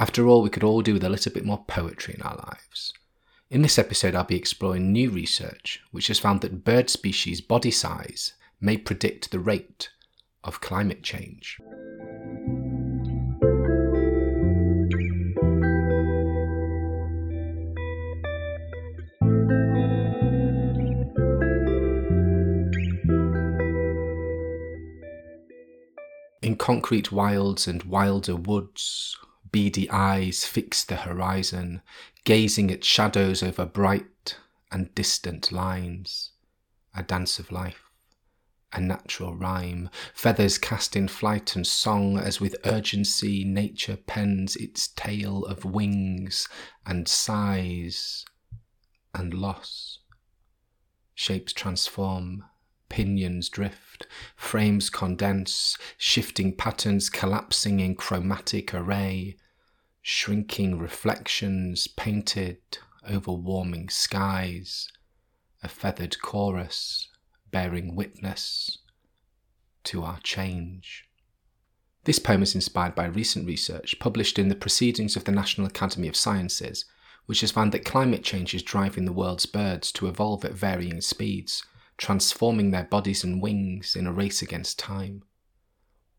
After all, we could all do with a little bit more poetry in our lives. In this episode, I'll be exploring new research which has found that bird species' body size may predict the rate of climate change. In concrete wilds and wilder woods, beady eyes fix the horizon, gazing at shadows over bright and distant lines. A dance of life, a natural rhyme, feathers cast in flight and song as with urgency nature pens its tale of wings and sighs and loss. Shapes transform, pinions drift, frames condense, shifting patterns collapsing in chromatic array, shrinking reflections painted over warming skies, a feathered chorus bearing witness to our change. This poem is inspired by recent research published in the Proceedings of the National Academy of Sciences, which has found that climate change is driving the world's birds to evolve at varying speeds transforming their bodies and wings in a race against time.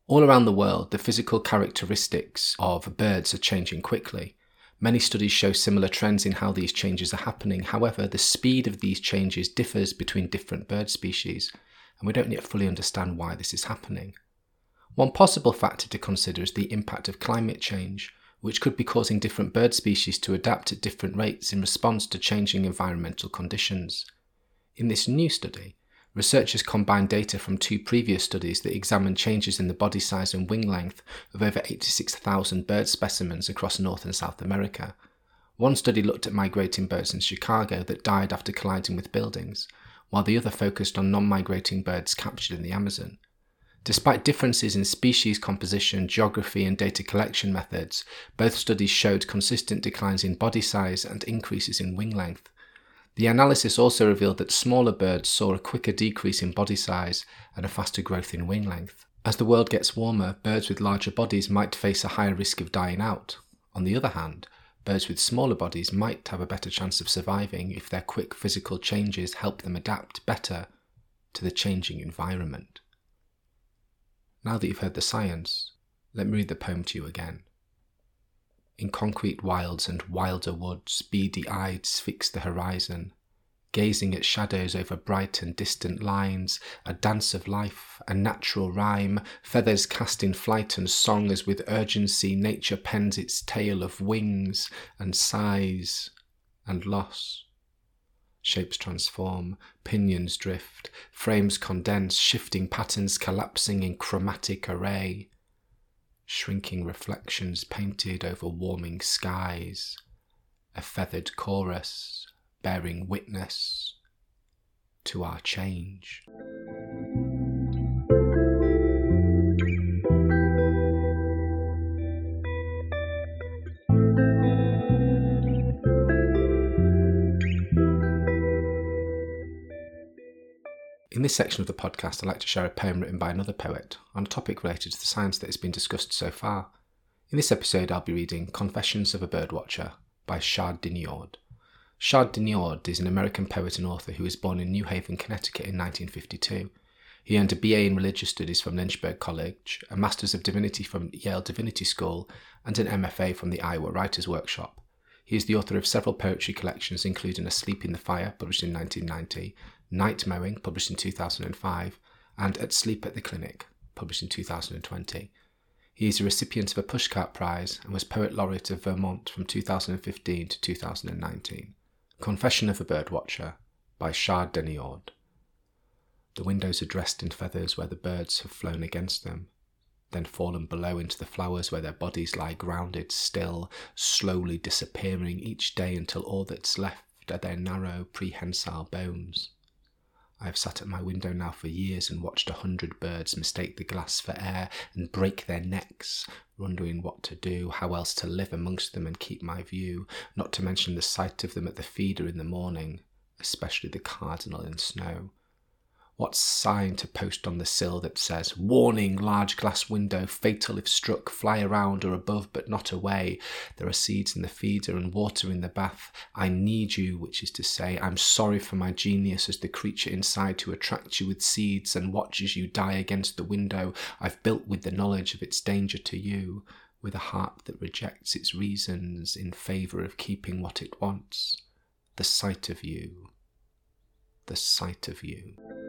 All around the world, the physical characteristics of birds are changing quickly. Many studies show similar trends in how these changes are happening. However, the speed of these changes differs between different bird species, and we don't yet fully understand why this is happening. One possible factor to consider is the impact of climate change, which could be causing different bird species to adapt at different rates in response to changing environmental conditions. In this new study, researchers combined data from two previous studies that examined changes in the body size and wing length of over 86,000 bird specimens across North and South America. One study looked at migrating birds in Chicago that died after colliding with buildings, while the other focused on non migrating birds captured in the Amazon. Despite differences in species composition, geography, and data collection methods, both studies showed consistent declines in body size and increases in wing length, the analysis also revealed that smaller birds saw a quicker decrease in body size and a faster growth in wing length. As the world gets warmer, birds with larger bodies might face a higher risk of dying out. On the other hand, birds with smaller bodies might have a better chance of surviving if their quick physical changes help them adapt better to the changing environment. Now that you've heard the science, let me read the poem to you again. In concrete wilds and wilder woods, beady eyes fix the horizon, gazing at shadows over bright and distant lines, a dance of life, a natural rhyme, feathers cast in flight and song as with urgency nature pens its tale of wings and sighs and loss. Shapes transform, pinions drift, frames condense, shifting patterns collapsing in chromatic array shrinking reflections painted over warming skies, a feathered chorus bearing witness to our change. This section of the podcast, I'd like to share a poem written by another poet on a topic related to the science that has been discussed so far. In this episode, I'll be reading Confessions of a Birdwatcher by Chard Deniord. Chard Deniord is an American poet and author who was born in New Haven, Connecticut in 1952. He earned a BA in Religious Studies from Lynchburg College, a Master's of Divinity from Yale Divinity School, and an MFA from the Iowa Writers Workshop. He is the author of several poetry collections, including Asleep in the Fire, published in 1990, Night Mowing, published in 2005, and At Sleep at the Clinic, published in 2020. He is a recipient of a Pushcart Prize and was Poet Laureate of Vermont from 2015 to 2019. Confession of a Birdwatcher by Chard Deniord. The windows are dressed in feathers where the birds have flown against them. then fallen below into the flowers where their bodies lie grounded still, slowly disappearing each day until all that's left are their narrow, prehensile bones. I have sat at my window now for years and watched a hundred birds mistake the glass for air and break their necks, wondering what to do, how else to live amongst them and keep my view, not to mention the sight of them at the feeder in the morning, especially the cardinal in snow. What sign to post on the sill that says, Warning, large glass window, fatal if struck, fly around or above but not away. There are seeds in the feeder and water in the bath. I need you, which is to say, I'm sorry for my genius as the creature inside to attract you with seeds and watch as you die against the window I've built with the knowledge of its danger to you, with a heart that rejects its reasons in favour of keeping what it wants. The sight of you. The sight of you.